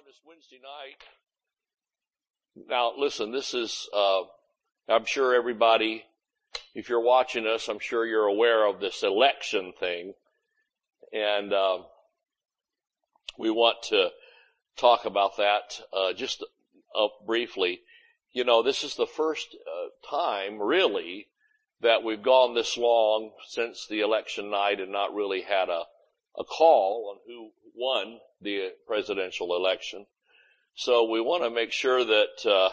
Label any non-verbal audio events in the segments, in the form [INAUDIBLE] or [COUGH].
on this Wednesday night. Now listen, this is, uh, I'm sure everybody, if you're watching us, I'm sure you're aware of this election thing. And, uh, we want to talk about that, uh, just uh, briefly. You know, this is the first uh, time really that we've gone this long since the election night and not really had a, a call on who won the presidential election. So we want to make sure that uh,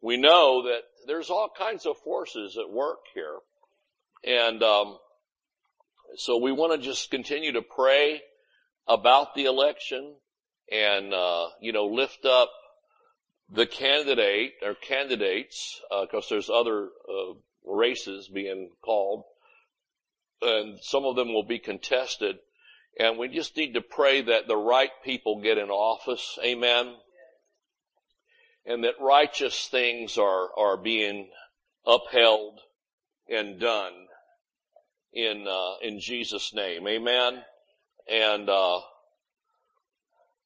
we know that there's all kinds of forces at work here, and um, so we want to just continue to pray about the election and uh, you know lift up the candidate or candidates because uh, there's other uh, races being called, and some of them will be contested. And we just need to pray that the right people get in office. Amen. And that righteous things are, are being upheld and done in, uh, in Jesus name. Amen. And, uh,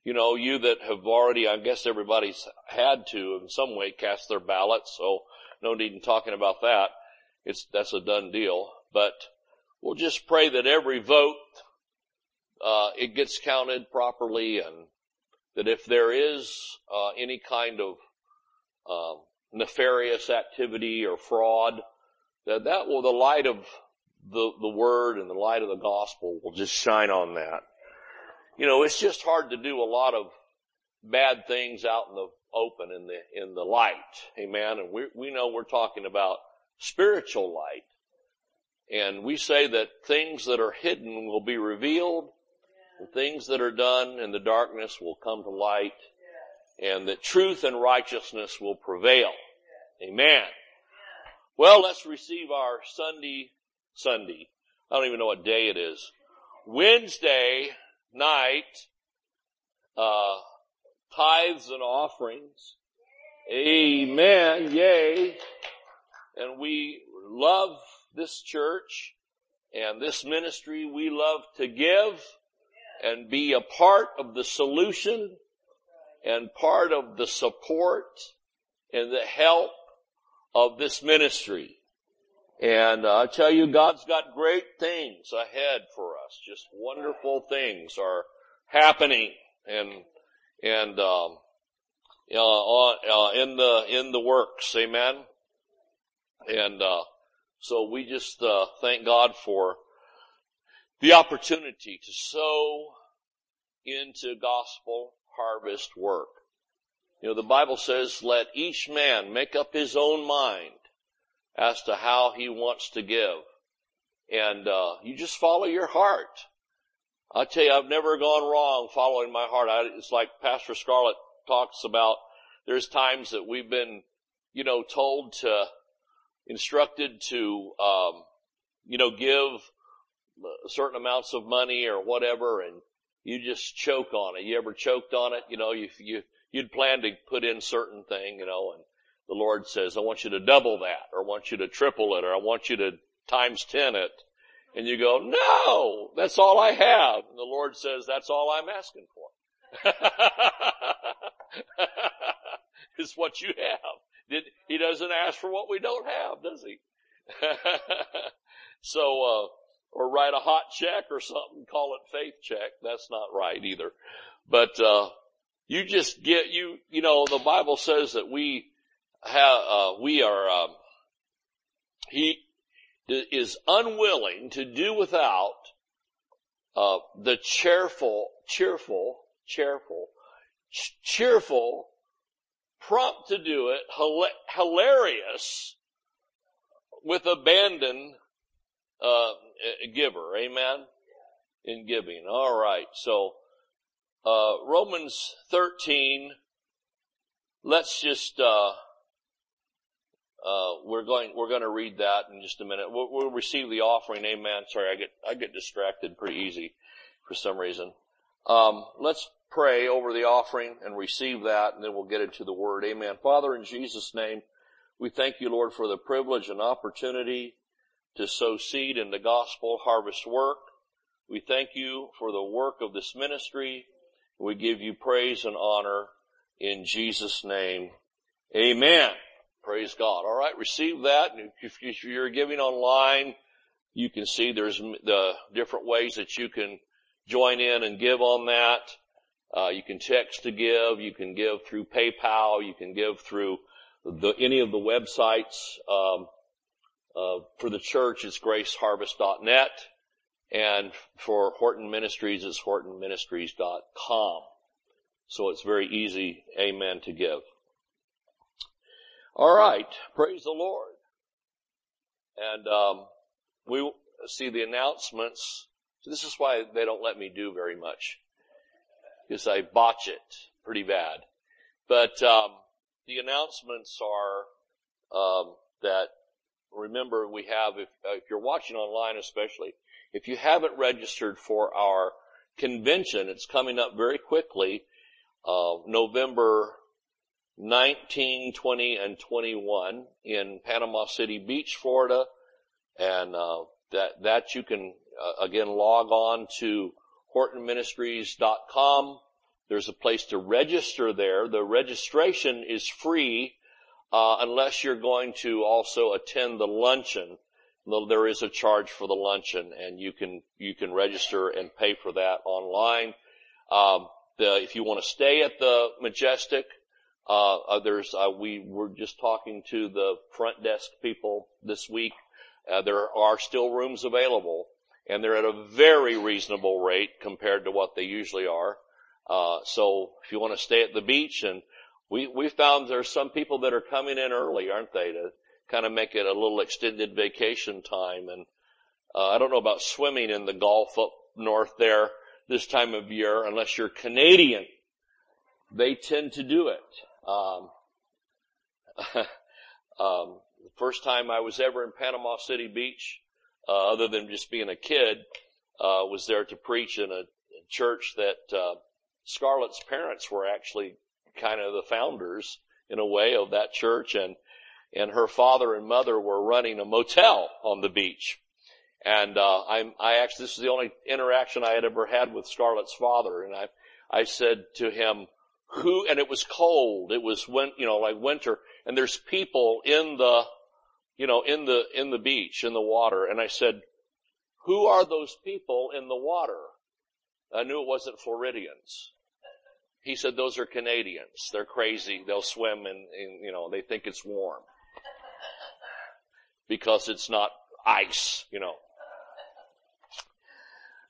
you know, you that have already, I guess everybody's had to in some way cast their ballots, so no need in talking about that. It's, that's a done deal. But we'll just pray that every vote uh, it gets counted properly and that if there is uh, any kind of uh, nefarious activity or fraud, that that will, the light of the, the word and the light of the gospel will just shine on that. You know, it's just hard to do a lot of bad things out in the open in the, in the light. Amen. And we, we know we're talking about spiritual light. And we say that things that are hidden will be revealed the things that are done in the darkness will come to light and that truth and righteousness will prevail. Amen. Well, let's receive our Sunday, Sunday. I don't even know what day it is. Wednesday night, uh, tithes and offerings. Amen. Yay. And we love this church and this ministry. We love to give and be a part of the solution and part of the support and the help of this ministry. And uh, I tell you, God's got great things ahead for us. Just wonderful things are happening and, and, um, uh, uh, in the, in the works. Amen. And, uh, so we just, uh, thank God for the opportunity to sow into gospel harvest work. You know, the Bible says, let each man make up his own mind as to how he wants to give. And, uh, you just follow your heart. I tell you, I've never gone wrong following my heart. I, it's like Pastor Scarlett talks about, there's times that we've been, you know, told to, instructed to, um, you know, give certain amounts of money or whatever and you just choke on it. You ever choked on it? You know, you, you, you'd plan to put in certain thing, you know, and the Lord says, I want you to double that or I want you to triple it or I want you to times 10 it. And you go, no, that's all I have. And the Lord says, that's all I'm asking for. [LAUGHS] is what you have. He doesn't ask for what we don't have, does he? [LAUGHS] so, uh, or write a hot check or something, call it faith check. That's not right either. But, uh, you just get, you, you know, the Bible says that we have, uh, we are, um, he is unwilling to do without, uh, the cheerful, cheerful, cheerful, cheerful, prompt to do it, hilarious, with abandon, uh, giver. Amen? In giving. All right. So, uh, Romans 13, let's just, uh, uh, we're going, we're going to read that in just a minute. We'll, we'll, receive the offering. Amen. Sorry, I get, I get distracted pretty easy for some reason. Um, let's pray over the offering and receive that and then we'll get into the word. Amen. Father, in Jesus' name, we thank you, Lord, for the privilege and opportunity to sow seed in the gospel harvest work. We thank you for the work of this ministry We give you praise and honor in Jesus name. Amen. Praise God. All right. Receive that. If you're giving online, you can see there's the different ways that you can join in and give on that. Uh, you can text to give. You can give through PayPal. You can give through the, any of the websites. Um, uh, for the church, it's graceharvest.net, and for Horton Ministries, it's hortonministries.com. So it's very easy, amen, to give. All right, praise the Lord. And um, we see the announcements. So this is why they don't let me do very much, because I botch it pretty bad. But um, the announcements are um, that remember we have if, uh, if you're watching online especially if you haven't registered for our convention it's coming up very quickly uh, november 19 20 and 21 in panama city beach florida. And uh, that that you can uh, again log on to hortonministries.com there's a place to register there. The registration is free uh, unless you're going to also attend the luncheon. There is a charge for the luncheon, and you can you can register and pay for that online. Um, the, if you want to stay at the Majestic, uh, uh, there's uh, we were just talking to the front desk people this week. Uh, there are still rooms available, and they're at a very reasonable rate compared to what they usually are. Uh, so if you want to stay at the beach and we, we found there's some people that are coming in early, aren't they, to kind of make it a little extended vacation time. And uh, I don't know about swimming in the Gulf up north there this time of year, unless you're Canadian. They tend to do it. Um, [LAUGHS] um, the first time I was ever in Panama City Beach, uh, other than just being a kid, uh, was there to preach in a church that uh, Scarlett's parents were actually kind of the founders in a way of that church and, and her father and mother were running a motel on the beach. And, uh, I'm, I actually, this is the only interaction I had ever had with Scarlett's father. And I, I said to him, who, and it was cold. It was when, you know, like winter and there's people in the, you know, in the, in the beach, in the water. And I said, who are those people in the water? I knew it wasn't Floridians. He said, those are Canadians. They're crazy. They'll swim and, and, you know, they think it's warm. Because it's not ice, you know.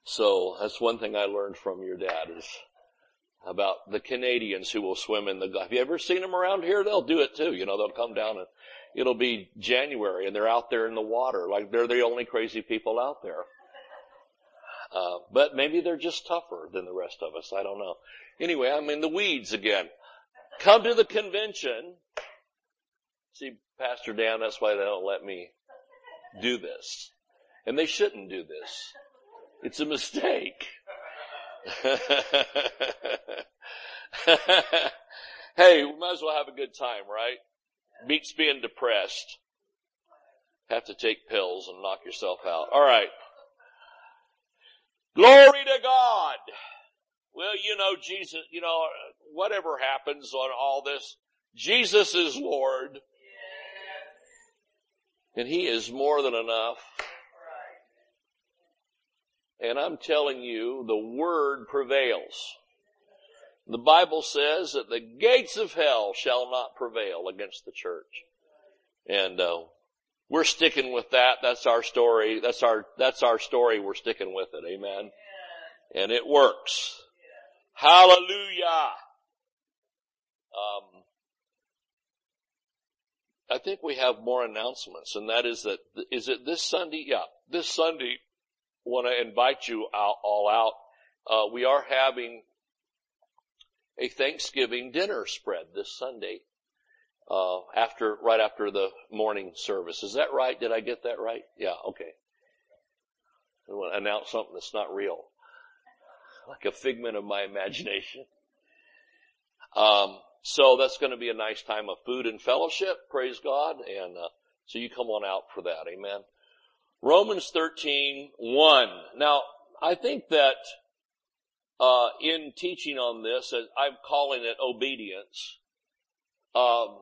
So that's one thing I learned from your dad is about the Canadians who will swim in the Gulf. Have you ever seen them around here? They'll do it too. You know, they'll come down and it'll be January and they're out there in the water like they're the only crazy people out there. Uh, but maybe they're just tougher than the rest of us. I don't know. Anyway, I'm in the weeds again. Come to the convention. See, Pastor Dan, that's why they don't let me do this. And they shouldn't do this. It's a mistake. [LAUGHS] hey, we might as well have a good time, right? Beats being depressed. Have to take pills and knock yourself out. Alright. Glory to God. Well, you know, Jesus, you know, whatever happens on all this, Jesus is Lord. And He is more than enough. And I'm telling you, the Word prevails. The Bible says that the gates of hell shall not prevail against the church. And, uh, we're sticking with that. That's our story. That's our, that's our story. We're sticking with it. Amen. And it works. Hallelujah. Um, I think we have more announcements and that is that, is it this Sunday? Yeah, this Sunday, want to invite you out, all out. Uh, we are having a Thanksgiving dinner spread this Sunday uh, after, right after the morning service. Is that right? Did I get that right? Yeah, okay. I want to announce something that's not real. [LAUGHS] Like a figment of my imagination. Um, so that's going to be a nice time of food and fellowship, praise God, and uh, so you come on out for that, amen. Romans 13, 1. Now, I think that uh, in teaching on this, as I'm calling it obedience. Um,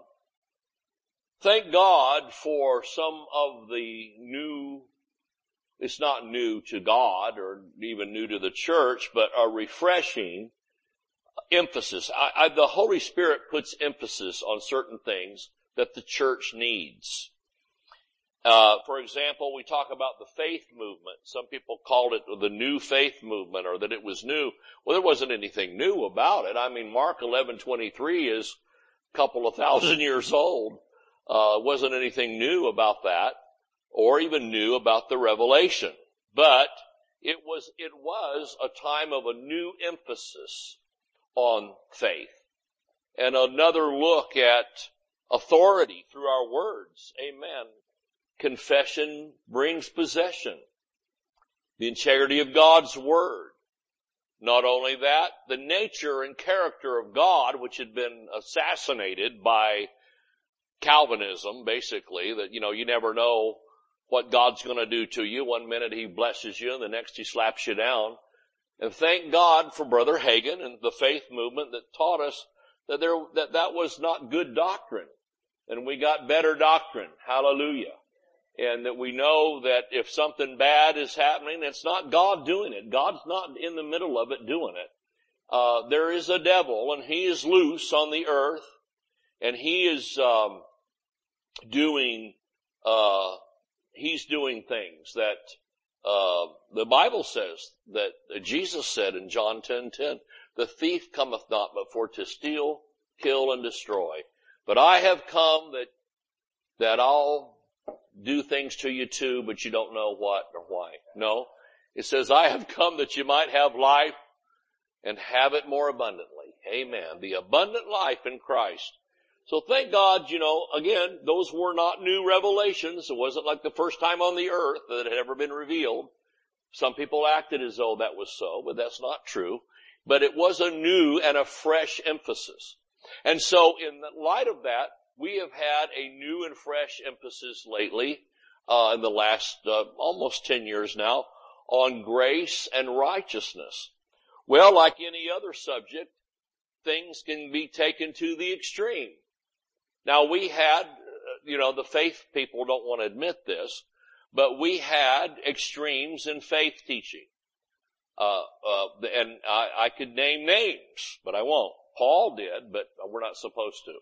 thank God for some of the new, it's not new to God or even new to the church, but a refreshing emphasis. I, I, the Holy Spirit puts emphasis on certain things that the church needs. Uh, for example, we talk about the faith movement. Some people called it the new faith movement or that it was new. Well, there wasn't anything new about it. I mean, Mark 11:23 is a couple of thousand years old. Uh, wasn't anything new about that or even new about the revelation. But it was, it was a time of a new emphasis on faith and another look at authority through our words. Amen. Confession brings possession. The integrity of God's Word. Not only that, the nature and character of God, which had been assassinated by Calvinism, basically, that, you know, you never know what God's gonna do to you. One minute He blesses you and the next He slaps you down. And thank God for Brother Hagin and the faith movement that taught us that there, that that was not good doctrine. And we got better doctrine. Hallelujah and that we know that if something bad is happening, it's not God doing it. God's not in the middle of it doing it. Uh, there is a devil, and he is loose on the earth, and he is um, doing uh, he's doing things that uh, the Bible says that Jesus said in John ten ten, "The thief cometh not but for to steal, kill, and destroy. But I have come that that I'll do things to you too, but you don't know what or why. No. It says, I have come that you might have life and have it more abundantly. Amen. The abundant life in Christ. So thank God, you know, again, those were not new revelations. It wasn't like the first time on the earth that it had ever been revealed. Some people acted as though that was so, but that's not true. But it was a new and a fresh emphasis. And so in the light of that, we have had a new and fresh emphasis lately, uh, in the last uh, almost 10 years now, on grace and righteousness. Well, like any other subject, things can be taken to the extreme. Now we had, you know, the faith people don't want to admit this, but we had extremes in faith teaching. Uh, uh, and I, I could name names, but I won't. Paul did, but we're not supposed to.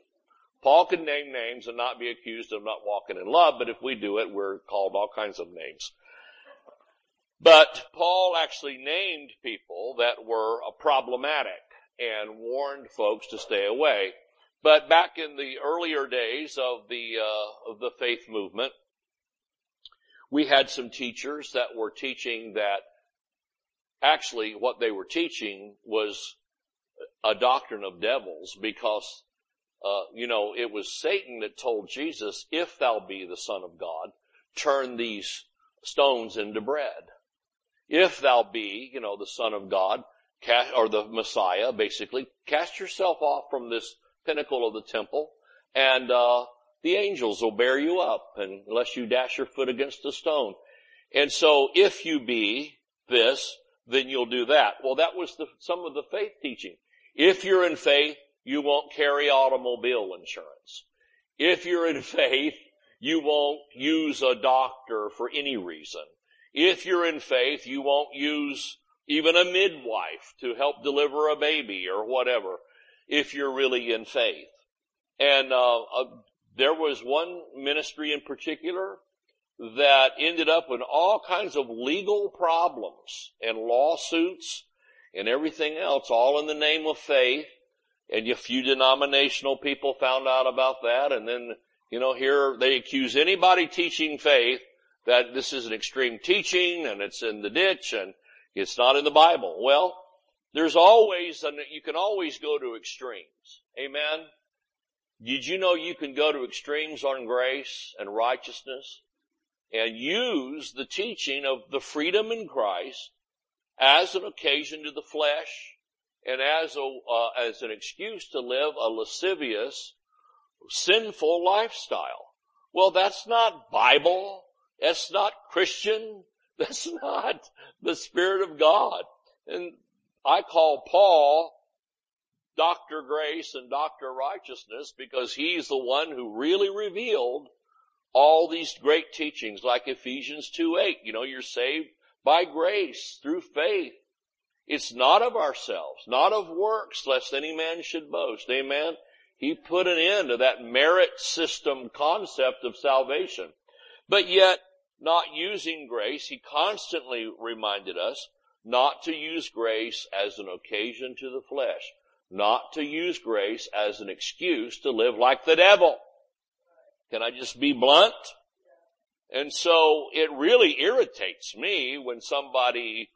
Paul could name names and not be accused of not walking in love, but if we do it, we're called all kinds of names. But Paul actually named people that were problematic and warned folks to stay away. But back in the earlier days of the uh, of the faith movement, we had some teachers that were teaching that actually what they were teaching was a doctrine of devils because uh, you know, it was Satan that told Jesus, if thou be the son of God, turn these stones into bread. If thou be, you know, the son of God, cast, or the Messiah, basically, cast yourself off from this pinnacle of the temple and, uh, the angels will bear you up unless you dash your foot against a stone. And so if you be this, then you'll do that. Well, that was the, some of the faith teaching. If you're in faith, you won't carry automobile insurance. If you're in [LAUGHS] faith, you won't use a doctor for any reason. If you're in faith, you won't use even a midwife to help deliver a baby or whatever if you're really in faith. And uh, uh, there was one ministry in particular that ended up in all kinds of legal problems and lawsuits and everything else, all in the name of faith. And a few denominational people found out about that and then, you know, here they accuse anybody teaching faith that this is an extreme teaching and it's in the ditch and it's not in the Bible. Well, there's always, an, you can always go to extremes. Amen? Did you know you can go to extremes on grace and righteousness and use the teaching of the freedom in Christ as an occasion to the flesh and as a, uh, as an excuse to live a lascivious, sinful lifestyle. Well, that's not Bible. That's not Christian. [LAUGHS] That's not the Spirit of God. And I call Paul Dr. Grace and Dr. Righteousness because he's the one who really revealed all these great teachings like Ephesians 2 8. You know, you're saved by grace through faith. It's not of ourselves, not of works, lest any man should boast. Amen. He put an end to that merit system concept of salvation. But yet, not using grace, he constantly reminded us not to use grace as an occasion to the flesh, not to use grace as an excuse to live like the devil. Can I just be blunt? And so it really irritates me when somebody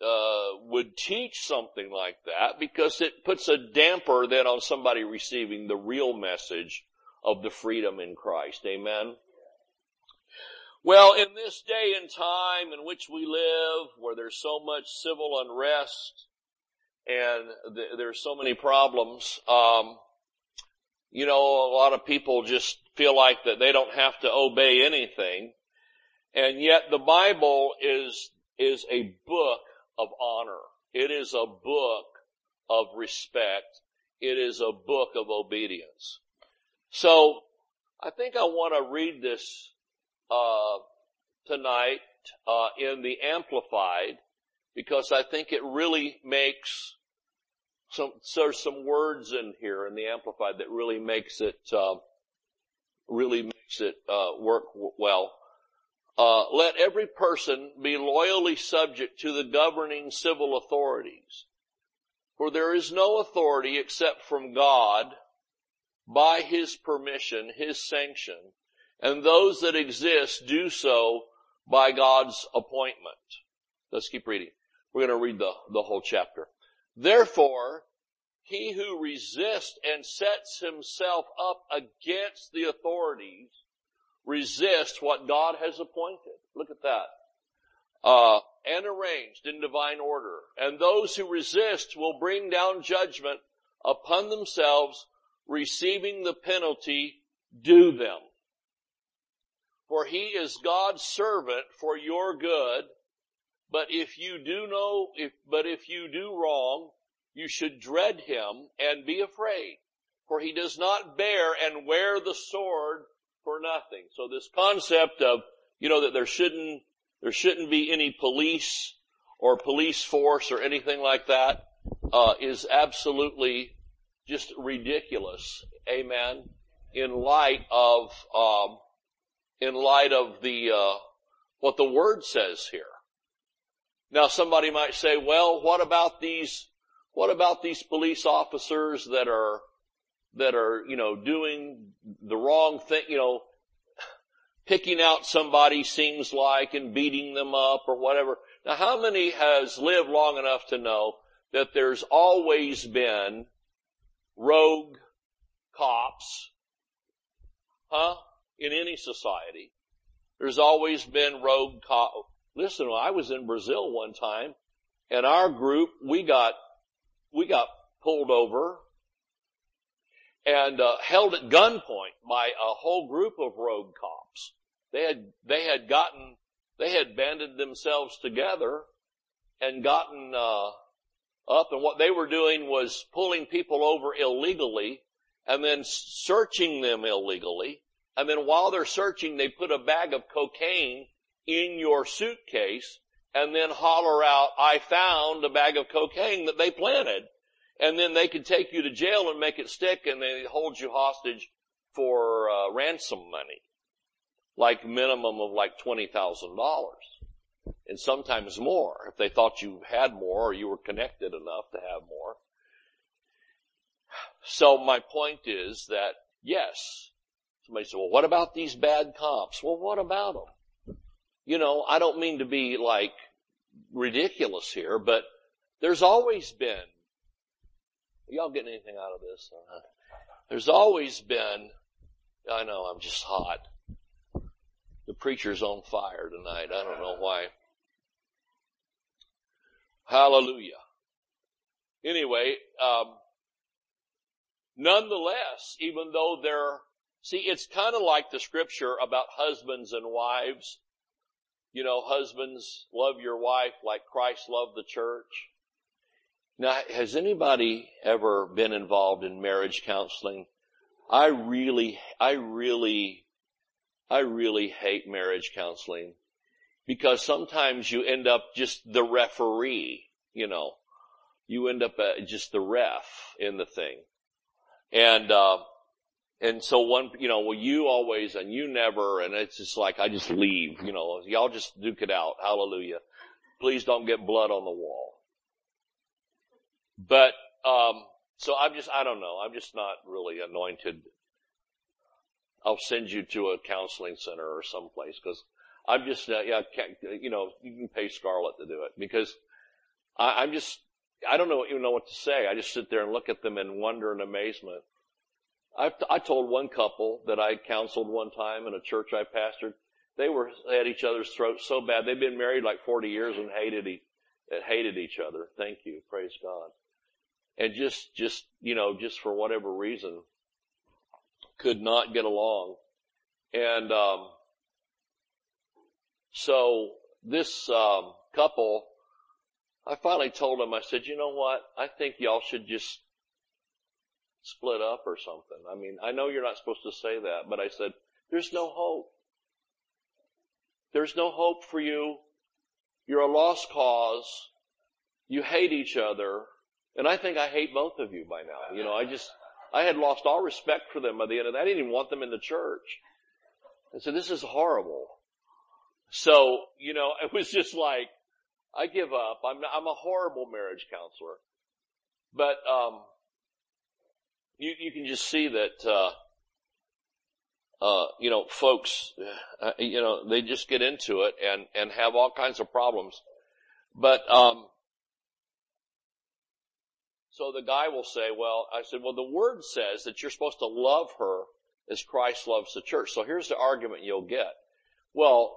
uh, would teach something like that because it puts a damper then on somebody receiving the real message of the freedom in Christ. Amen. Well, in this day and time in which we live, where there's so much civil unrest and th- there's so many problems, um, you know, a lot of people just feel like that they don't have to obey anything. And yet the Bible is, is a book of honor. It is a book of respect. It is a book of obedience. So I think I want to read this uh, tonight uh, in the Amplified because I think it really makes some there's some words in here in the Amplified that really makes it uh, really makes it uh, work well. Uh, let every person be loyally subject to the governing civil authorities, for there is no authority except from God by His permission, His sanction, and those that exist do so by God's appointment. Let's keep reading. We're going to read the, the whole chapter. Therefore, he who resists and sets himself up against the authorities resists what God has appointed. Look at that. Uh, and arranged in divine order. And those who resist will bring down judgment upon themselves, receiving the penalty due them. For he is God's servant for your good. But if you do no, if, but if you do wrong, you should dread him and be afraid. For he does not bear and wear the sword for nothing. So this concept of, you know, that there shouldn't, there shouldn't be any police or police force or anything like that, uh, is absolutely just ridiculous. Amen. In light of, um, in light of the, uh, what the word says here. Now somebody might say, well, what about these, what about these police officers that are, that are, you know, doing the wrong thing, you know, picking out somebody seems like and beating them up or whatever. Now how many has lived long enough to know that there's always been rogue cops, huh? In any society. There's always been rogue co- Listen, I was in Brazil one time and our group, we got, we got pulled over and uh, held at gunpoint by a whole group of rogue cops. They had, they had gotten, they had banded themselves together and gotten, uh, up and what they were doing was pulling people over illegally and then searching them illegally and then while they're searching, they put a bag of cocaine in your suitcase and then holler out, I found a bag of cocaine that they planted. And then they could take you to jail and make it stick and they hold you hostage for uh, ransom money. Like minimum of like $20,000. And sometimes more if they thought you had more or you were connected enough to have more. So my point is that yes, Somebody said, well, what about these bad cops? Well, what about them? You know, I don't mean to be like ridiculous here, but there's always been, y'all getting anything out of this? There's always been, I know I'm just hot. The preacher's on fire tonight. I don't know why. Hallelujah. Anyway, um, nonetheless, even though there See, it's kind of like the scripture about husbands and wives. You know, husbands, love your wife like Christ loved the church. Now, has anybody ever been involved in marriage counseling? I really, I really, I really hate marriage counseling because sometimes you end up just the referee, you know. You end up uh, just the ref in the thing. And, uh, and so one, you know, well you always and you never and it's just like I just leave, you know, y'all just duke it out. Hallelujah. Please don't get blood on the wall. But, um, so I'm just, I don't know. I'm just not really anointed. I'll send you to a counseling center or someplace because I'm just, uh, yeah, you know, you can pay Scarlett to do it because I, I'm just, I don't know, even know what to say. I just sit there and look at them in wonder and amazement. I, I told one couple that I counseled one time in a church I pastored. They were at each other's throats so bad. They'd been married like 40 years and hated, hated each other. Thank you. Praise God. And just, just, you know, just for whatever reason, could not get along. And, um, so this, um, couple, I finally told them, I said, you know what? I think y'all should just split up or something. I mean, I know you're not supposed to say that, but I said, there's no hope. There's no hope for you. You're a lost cause. You hate each other. And I think I hate both of you by now. You know, I just, I had lost all respect for them by the end of that. I didn't even want them in the church. I said, this is horrible. So, you know, [LAUGHS] it was just like, I give up. I'm, I'm a horrible marriage counselor. But, um, you, you can just see that, uh, uh, you know, folks, uh, you know, they just get into it and, and have all kinds of problems. But, um, so the guy will say, well, I said, well, the word says that you're supposed to love her as Christ loves the church. So here's the argument you'll get. Well,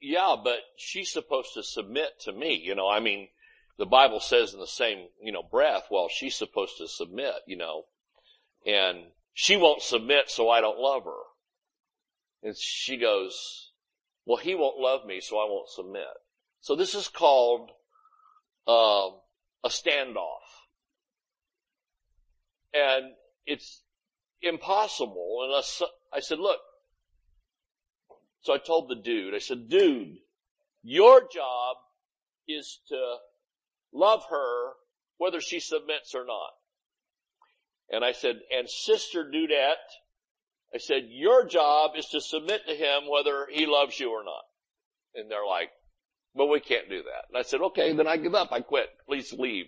yeah, but she's supposed to submit to me. You know, I mean, the Bible says in the same, you know, breath, well, she's supposed to submit, you know, and she won't submit, so I don't love her. And she goes, well, he won't love me, so I won't submit. So this is called, uh, a standoff. And it's impossible unless, I said, look, so I told the dude, I said, dude, your job is to love her whether she submits or not. And I said, and sister dudette, I said, your job is to submit to him whether he loves you or not. And they're like, well, we can't do that. And I said, okay, then I give up. I quit. Please leave.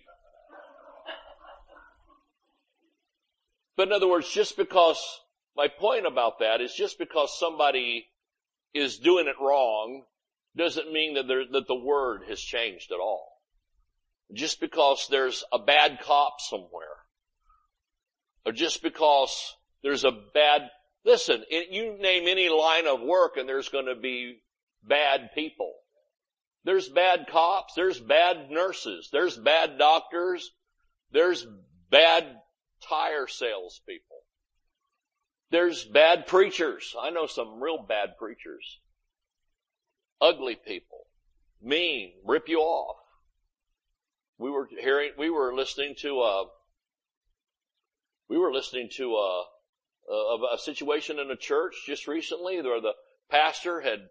But in other words, just because, my point about that is just because somebody is doing it wrong doesn't mean that, there, that the word has changed at all. Just because there's a bad cop somewhere, or just because there's a bad, listen, you name any line of work and there's going to be bad people. There's bad cops, there's bad nurses, there's bad doctors, there's bad tire salespeople. There's bad preachers. I know some real bad preachers. Ugly people. Mean. Rip you off. We were hearing, we were listening to a, we were listening to uh, uh, a, a, a situation in a church just recently where the pastor had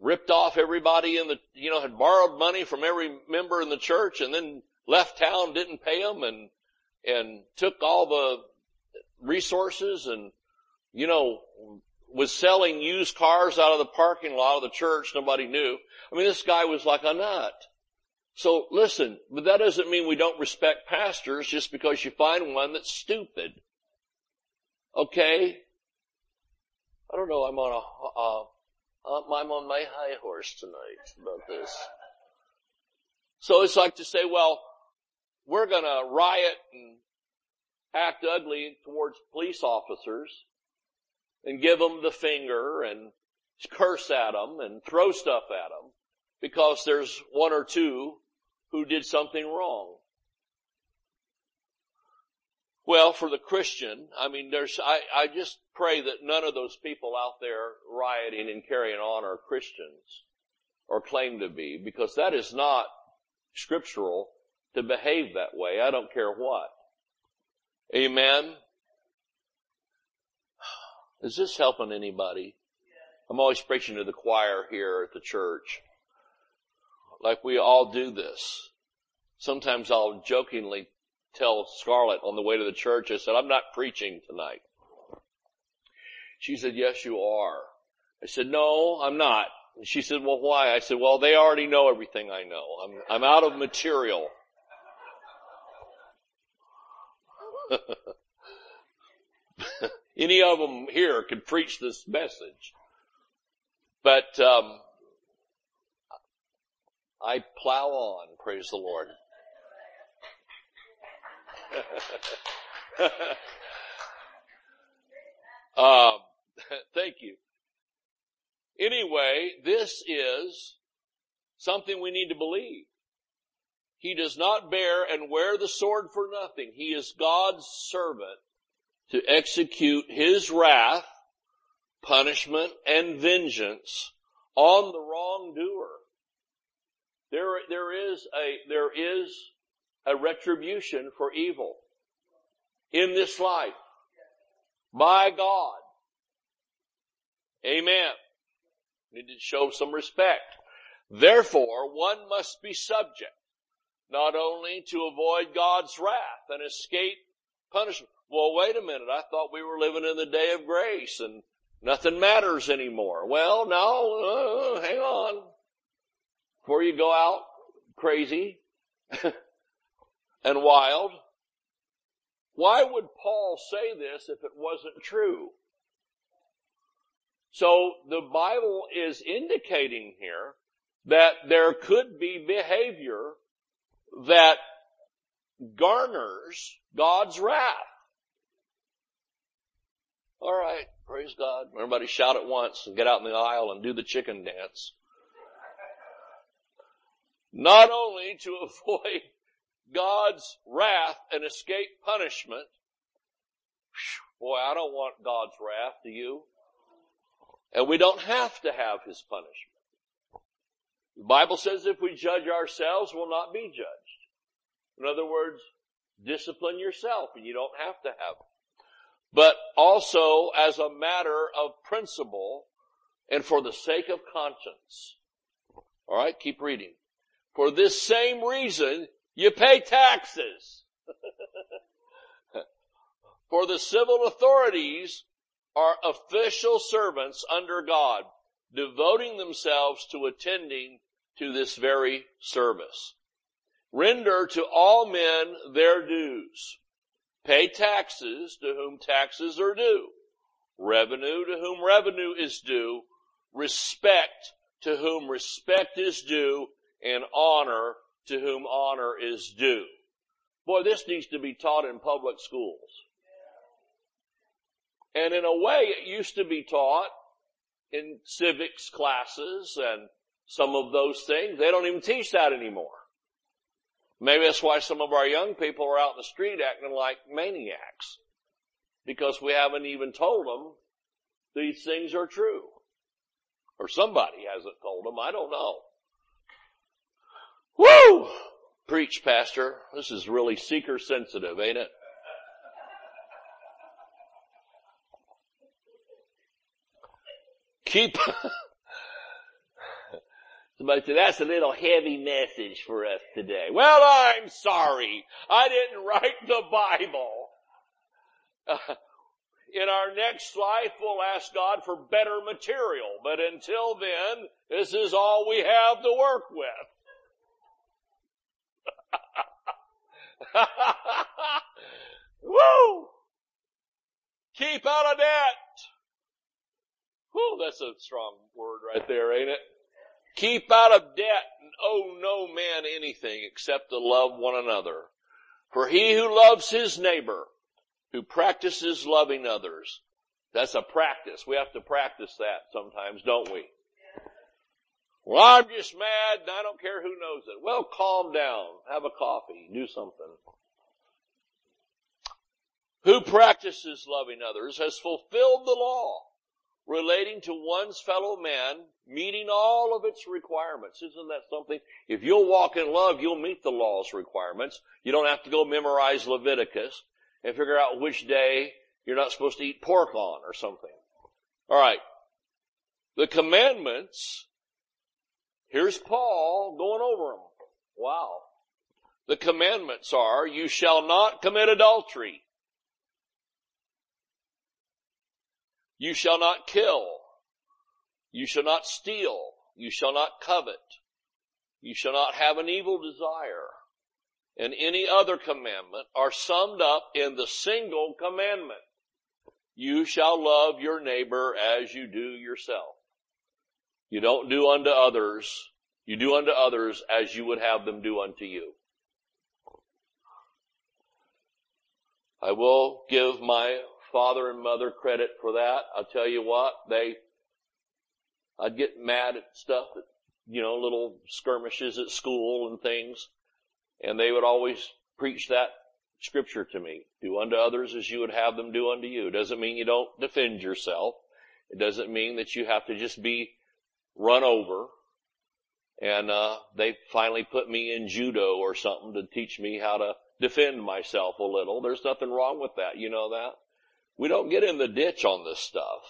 ripped off everybody in the, you know, had borrowed money from every member in the church and then left town, didn't pay them and, and took all the resources and you know, was selling used cars out of the parking lot of the church. Nobody knew. I mean, this guy was like a nut. So listen, but that doesn't mean we don't respect pastors just because you find one that's stupid. Okay? I don't know, I'm on a, uh, I'm on my high horse tonight about this. So it's like to say, well, we're gonna riot and act ugly towards police officers and give them the finger and curse at them and throw stuff at them because there's one or two who did something wrong. Well, for the Christian, I mean, there's, I, I just pray that none of those people out there rioting and carrying on are Christians or claim to be because that is not scriptural. to behave that way. I don't care what. Amen. Is this helping anybody? I'm always preaching to the choir here at the church. Like we all do this. Sometimes I'll jokingly tell Scarlett on the way to the church, I said, I'm not preaching tonight. She said, yes, you are. I said, no, I'm not. And she said, well, why? I said, well, they already know everything I know. I'm, I'm out of material. [LAUGHS] Any of them here could preach this message. But, um, I plow on, praise the Lord. [LAUGHS] um, [LAUGHS] thank you. Anyway, this is something we need to believe. He does not bear and wear the sword for nothing. He is God's servant to execute His wrath, punishment, and vengeance on the wrongdoer. There, there is a, there is a retribution for evil in this life by God. Amen. Need to show some respect. Therefore, one must be subject not only to avoid God's wrath and escape punishment. Well, wait a minute. I thought we were living in the day of grace and nothing matters anymore. Well, no, uh, hang on. Before you go out crazy [LAUGHS] and wild, why would Paul say this if it wasn't true? So the Bible is indicating here that there could be behavior that garners God's wrath. All right, praise God. Everybody shout at once and get out in the aisle and do the chicken dance. Not only to [LAUGHS] avoid God's wrath and escape punishment. Boy, I don't want God's wrath, do you? And we don't have to have His punishment. The Bible says if we judge ourselves, we'll not be judged. In other words, discipline yourself and you don't have to have it. But also as a matter of principle and for the sake of conscience. Alright, keep reading. For this same reason, you pay taxes. [LAUGHS] For the civil authorities are official servants under God, devoting themselves to attending to this very service. Render to all men their dues. Pay taxes to whom taxes are due. Revenue to whom revenue is due. Respect to whom respect is due and honor to whom honor is due. Boy, this needs to be taught in public schools. And in a way, it used to be taught in civics classes and some of those things. They don't even teach that anymore. Maybe that's why some of our young people are out in the street acting like maniacs. Because we haven't even told them these things are true. Or somebody hasn't told them, I don't know. Woo! Preach, pastor. This is really seeker sensitive, ain't it? Keep, [LAUGHS] somebody said, that's a little heavy message for us today. Well, I'm sorry. I didn't write the Bible. [LAUGHS] In our next life, we'll ask God for better material, but until then, this is all we have to work with. [LAUGHS] Woo! Keep out of debt. Woo, that's a strong word right there, ain't it? Keep out of debt and owe no man anything except to love one another. For he who loves his neighbor, who practices loving others, that's a practice. We have to practice that sometimes, don't we? Well, I'm just mad and I don't care who knows it. Well, calm down. Have a coffee. Do something. Who practices loving others has fulfilled the law. relating to one's fellow man, meeting all of its requirements. Isn't that something? If you'll walk in love, you'll meet the law's requirements. You don't have to go memorize Leviticus and figure out which day you're not supposed to eat pork on or something. Alright. The commandments, here's Paul going over them. Wow. The commandments are, you shall not commit adultery. You shall not kill. You shall not steal. You shall not covet. You shall not have an evil desire. And any other commandment are summed up in the single commandment. You shall love your neighbor as you do yourself. You don't do unto others. You do unto others as you would have them do unto you. I will give my father and mother credit for that. I'll tell you what, they, I'd get mad at stuff you know, little skirmishes at school and things, and they would always preach that scripture to me. Do unto others as you would have them do unto you. Doesn't mean you don't defend yourself. It doesn't mean that you have to just be run over. And, uh, they finally put me in judo or something to teach me how to defend myself a little. There's nothing wrong with that. You know that? We don't get in the ditch on this stuff.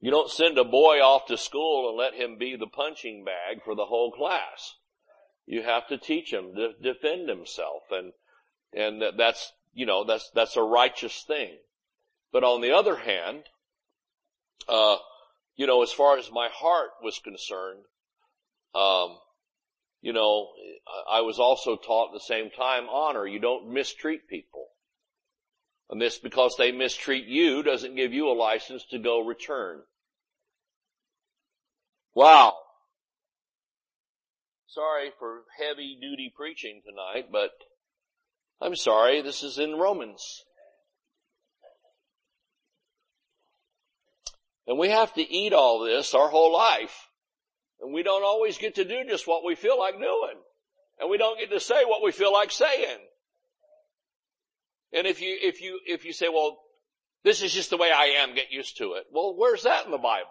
You don't send a boy off to school and let him be the punching bag for the whole class. You have to teach him to defend himself and, and that's, you know, that's, that's a righteous thing. But on the other hand, uh, you know, as far as my heart was concerned, um, you know, I was also taught at the same time honor. You don't mistreat people. And this, because they mistreat you, doesn't give you a license to go return. Wow. Sorry for heavy duty preaching tonight, but I'm sorry, this is in Romans. And we have to eat all this our whole life. And we don't always get to do just what we feel like doing. And we don't get to say what we feel like saying. And if you, if you, if you say, well, this is just the way I am, get used to it. Well, where's that in the Bible?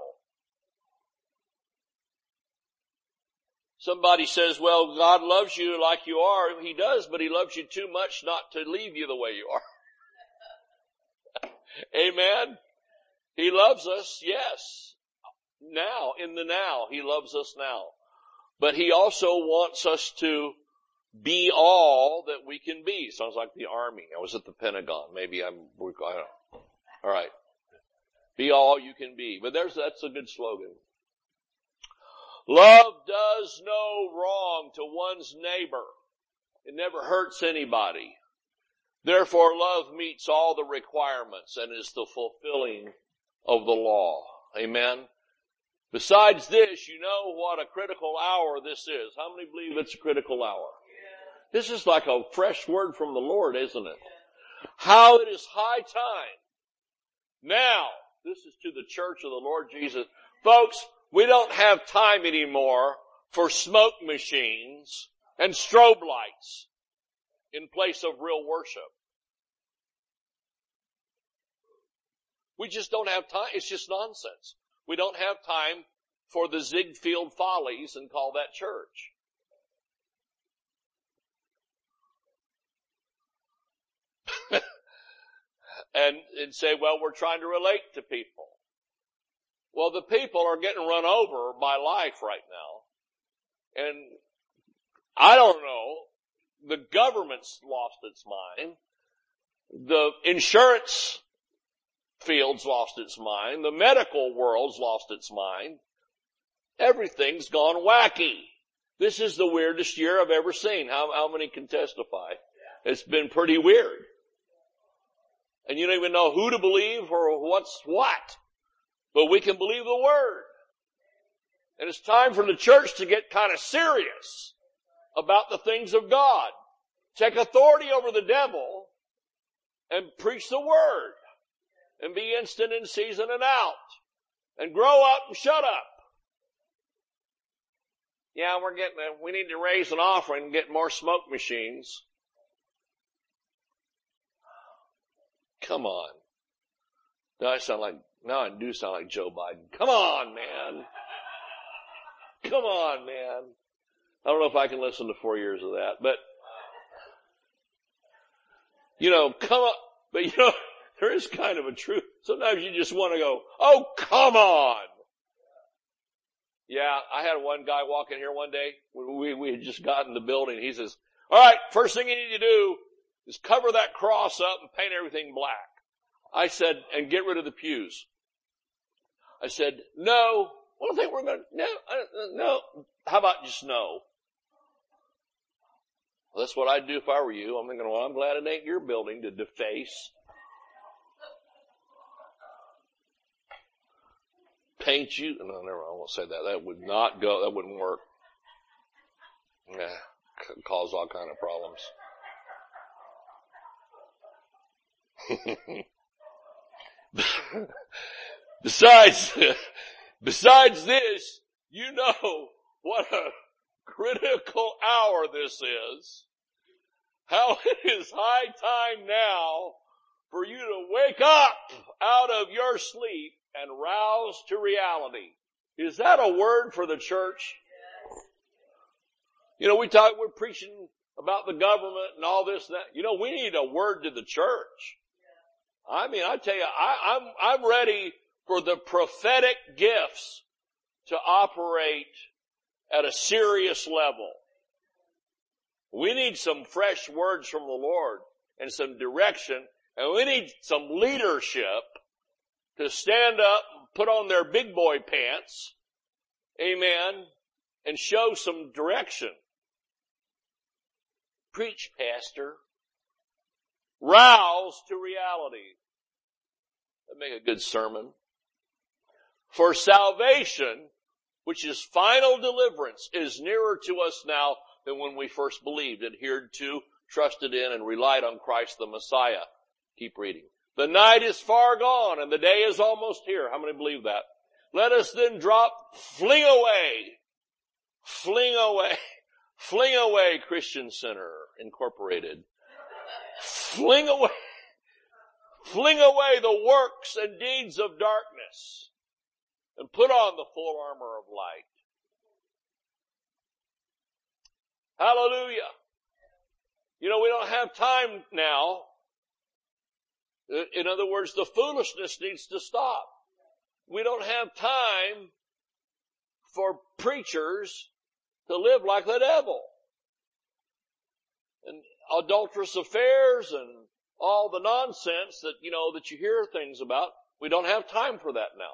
Somebody says, well, God loves you like you are. He does, but He loves you too much not to leave you the way you are. [LAUGHS] Amen. He loves us, yes. Now, in the now, He loves us now. But He also wants us to be all that we can be. Sounds like the army. I was at the Pentagon. Maybe I'm, I don't know. All right. Be all you can be. But there's, that's a good slogan. Love does no wrong to one's neighbor. It never hurts anybody. Therefore love meets all the requirements and is the fulfilling of the law. Amen. Besides this, you know what a critical hour this is. How many believe it's a critical hour? This is like a fresh word from the Lord, isn't it? How it is high time. Now, this is to the church of the Lord Jesus. Folks, we don't have time anymore for smoke machines and strobe lights in place of real worship. We just don't have time. It's just nonsense. We don't have time for the Ziegfeld follies and call that church. [LAUGHS] and, and say, well, we're trying to relate to people. Well, the people are getting run over by life right now. And I don't know, the government's lost its mind. The insurance field's lost its mind. The medical world's lost its mind. Everything's gone wacky. This is the weirdest year I've ever seen. How, how many can testify? It's been pretty weird and you don't even know who to believe or what's what. But we can believe the word. And it's time for the church to get kind of serious about the things of God. Take authority over the devil and preach the word and be instant in season and out and grow up and shut up. Yeah, we're getting, uh, we need to raise an offering and get more smoke machines. Come on. Do I sound like Now I do sound like Joe Biden. Come on, man. Come on, man. I don't know if I can listen to four years of that, but you know, come on, but you know, there is kind of a truth. Sometimes you just want to go, oh, come on. Yeah, I had one guy walk in here one day. We, we had just gotten the building. He says, all right, first thing you need to do is cover that cross up and paint everything black. I said, and get rid of the pews. I said, no. I think we're going to, no, uh, uh, no. How about just no? Well, that's what I'd do if I were you. I'm thinking, well, I'm glad it ain't your building to deface. Paint you. No, never mind. I won't say that. That would not go, that wouldn't work. Yeah, could cause all kind of problems. [LAUGHS] besides, [LAUGHS] besides this, you know what a critical hour this is. How [LAUGHS] it is high time now for you to wake up out of your sleep and rouse to reality. Is that a word for the church? You know, we talk, we're preaching about the government and all this and that. You know, we need a word to the church. I mean, I tell you, I, I'm, I'm ready for the prophetic gifts to operate at a serious level. We need some fresh words from the Lord and some direction and we need some leadership to stand up, put on their big boy pants, amen, and show some direction. Preach, pastor. Rouse to reality. That make a good sermon. For salvation, which is final deliverance, is nearer to us now than when we first believed, adhered to, trusted in, and relied on Christ the Messiah. Keep reading. The night is far gone and the day is almost here. How many believe that? Let us then drop, fling away, fling away, [LAUGHS] fling away Christian Center Incorporated. Fling away, fling away the works and deeds of darkness and put on the full armor of light. Hallelujah. You know, we don't have time now in other words, the foolishness needs to stop. We don't have time for preachers to live like the devil. And adulterous affairs and all the nonsense that, you know, that you hear things about. We don't have time for that now.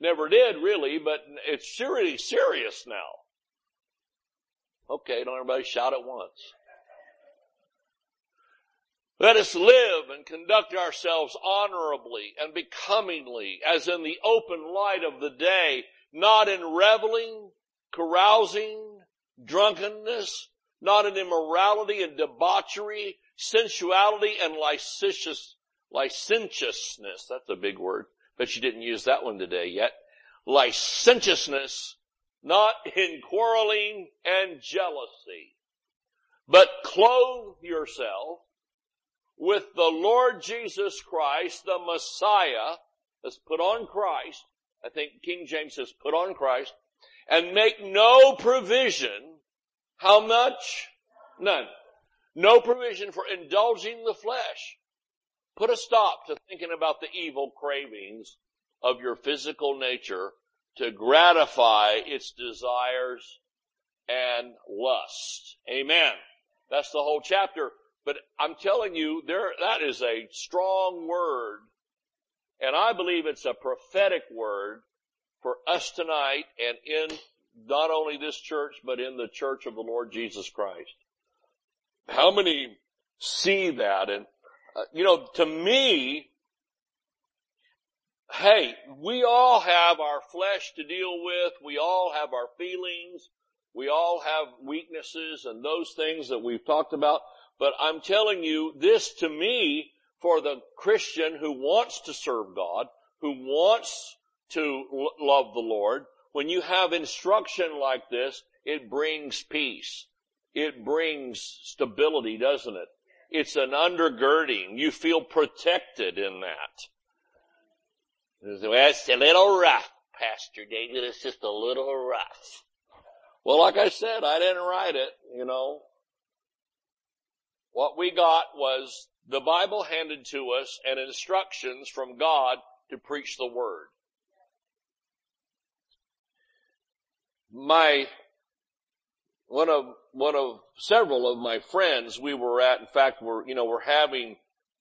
Never did really, but it's really serious now. Okay, don't everybody shout at once. Let us live and conduct ourselves honorably and becomingly as in the open light of the day, not in reveling, carousing, drunkenness, not in immorality and debauchery, sensuality and licentious, licentiousness. That's a big word. but you didn't use that one today yet. Licentiousness, not in quarreling and jealousy, but clothe yourself with the Lord Jesus Christ, the Messiah, let's put on Christ, I think King James says put on Christ, and make no provision, how much? None. No provision for indulging the flesh. Put a stop to thinking about the evil cravings of your physical nature to gratify its desires and lust. Amen. That's the whole chapter. But I'm telling you, there, that is a strong word. And I believe it's a prophetic word for us tonight and in not only this church, but in the church of the Lord Jesus Christ. How many see that? And, uh, you know, to me, hey, we all have our flesh to deal with. We all have our feelings. We all have weaknesses and those things that we've talked about. But I'm telling you, this to me, for the Christian who wants to serve God, who wants to love the Lord, when you have instruction like this, it brings peace. It brings stability, doesn't it? It's an undergirding. You feel protected in that. Well, it's a little rough, Pastor David. It's just a little rough. Well, like I said, I didn't write it, you know. What we got was the Bible handed to us and instructions from God to preach the Word. My, one of, one of several of my friends we were at, in fact, we're, you know, we're having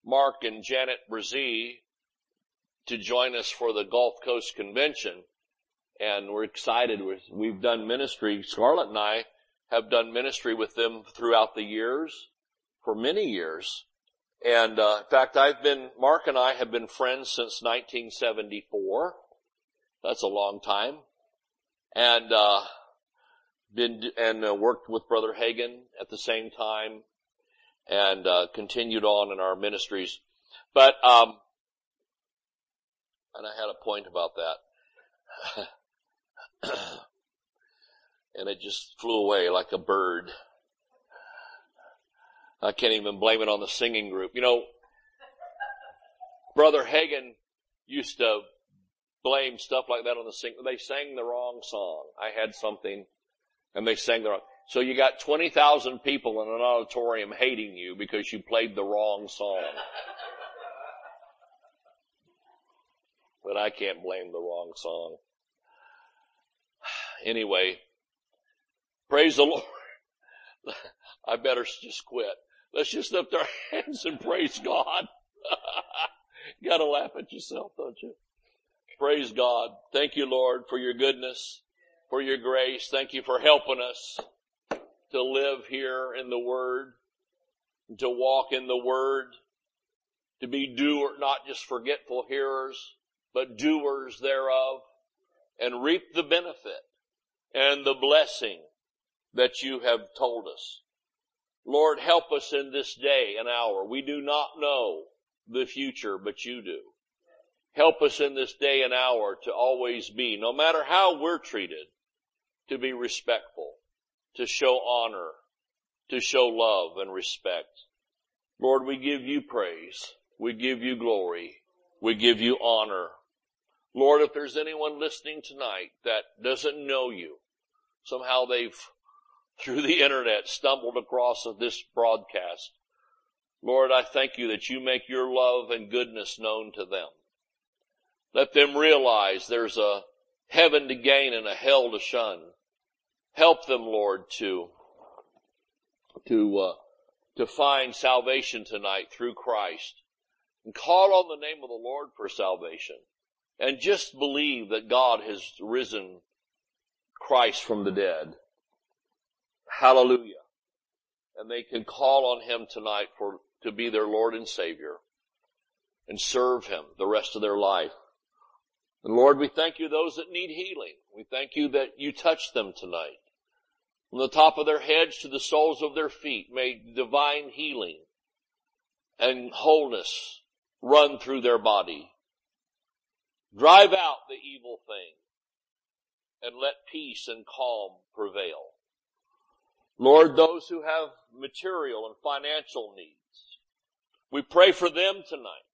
Mark and Janet Brazee to join us for the Gulf Coast Convention. And we're excited. We've done ministry. Scarlett and I have done ministry with them throughout the years, for many years. And uh, in fact, I've been Mark and I have been friends since 1974. That's a long time, and uh, been and uh, worked with Brother Hagin at the same time, and uh, continued on in our ministries. But um, and I had a point about that, [COUGHS] and it just flew away like a bird. I can't even blame it on the singing group. You know, Brother Hagin used to blame stuff like that on the sing. They sang the wrong song. I had something, and they sang the wrong. So you got twenty thousand people in an auditorium hating you because you played the wrong song. But I can't blame the wrong song. [SIGHS] Anyway, praise the Lord. [LAUGHS] I better just quit. Let's just lift our [LAUGHS] hands and praise God. you [LAUGHS] gotta laugh at yourself, don't you? Praise God. Thank you, Lord, for your goodness, for your grace. Thank you for helping us to live here in the Word, to walk in the Word, to be doer, not just forgetful hearers, but doers thereof, and reap the benefit and the blessing that you have told us. Lord, help us in this day and hour. We do not know the future, but you do. Help us in this day and hour to always be, no matter how we're treated, to be respectful, to show honor, to show love and respect. Lord, we give you praise. We give you glory. We give you honor. Lord, if there's anyone listening tonight that doesn't know you, somehow they've through the internet stumbled across this broadcast. Lord, I thank you that you make your love and goodness known to them. Let them realize there's a heaven to gain and a hell to shun. Help them, Lord, to, to, uh, to find salvation tonight through Christ and call on the name of the Lord for salvation and just believe that God has risen Christ from the dead. Hallelujah. And they can call on Him tonight for, to be their Lord and Savior and serve Him the rest of their life. And Lord, we thank you those that need healing. We thank you that you touch them tonight. From the top of their heads to the soles of their feet, may divine healing and wholeness run through their body. Drive out the evil thing and let peace and calm prevail. Lord, those who have material and financial needs, we pray for them tonight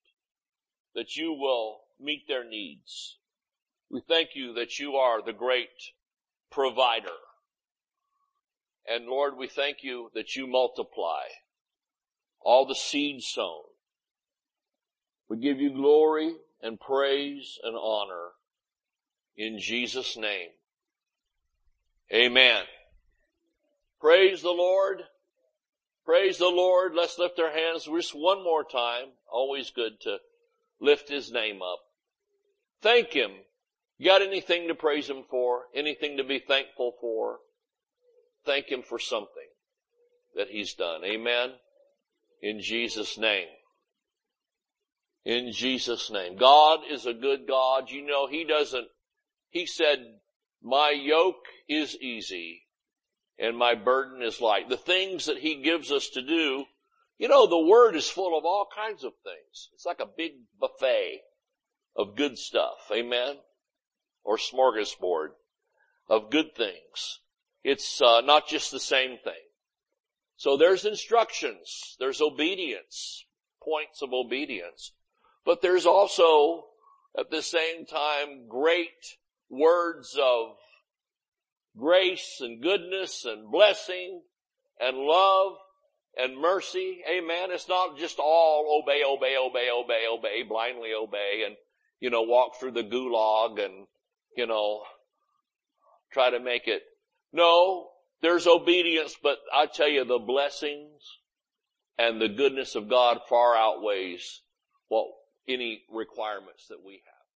that you will meet their needs. We thank you that you are the great provider. And Lord, we thank you that you multiply all the seed sown. We give you glory and praise and honor in Jesus' name. Amen. Praise the Lord. Praise the Lord. Let's lift our hands just one more time. Always good to lift His name up. Thank Him. You got anything to praise Him for? Anything to be thankful for? Thank Him for something that He's done. Amen. In Jesus' name. In Jesus' name. God is a good God. You know, He doesn't, He said, my yoke is easy and my burden is light. The things that he gives us to do, you know, the word is full of all kinds of things. It's like a big buffet of good stuff. Amen. Or smorgasbord of good things. It's uh, not just the same thing. So there's instructions, there's obedience, points of obedience, but there's also at the same time great words of grace and goodness and blessing and love and mercy. Amen. It's not just all obey, obey, obey, obey, obey, blindly obey and, you know, walk through the gulag and, you know, try to make it. No, there's obedience, but I tell you the blessings and the goodness of God far outweighs what any requirements that we have.